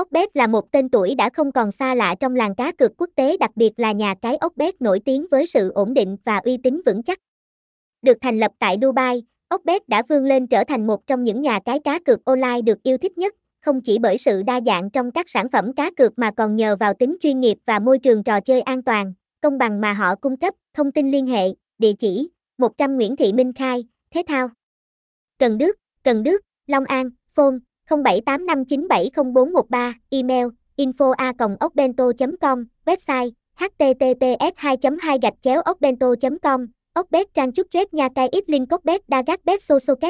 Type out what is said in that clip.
Oxbet là một tên tuổi đã không còn xa lạ trong làng cá cược quốc tế đặc biệt là nhà cái Oxbet nổi tiếng với sự ổn định và uy tín vững chắc. Được thành lập tại Dubai, Oxbet đã vươn lên trở thành một trong những nhà cái cá cược online được yêu thích nhất, không chỉ bởi sự đa dạng trong các sản phẩm cá cược mà còn nhờ vào tính chuyên nghiệp và môi trường trò chơi an toàn, công bằng mà họ cung cấp. Thông tin liên hệ, địa chỉ 100 Nguyễn Thị Minh Khai, Thế Thao. Cần Đức, Cần Đức, Long An, phone 0785970413, email info a com website https 2 2 gạch chéo ocbento com Ocbet trang trúc chết nha cai ít link bếp đa gác bếp sô sô so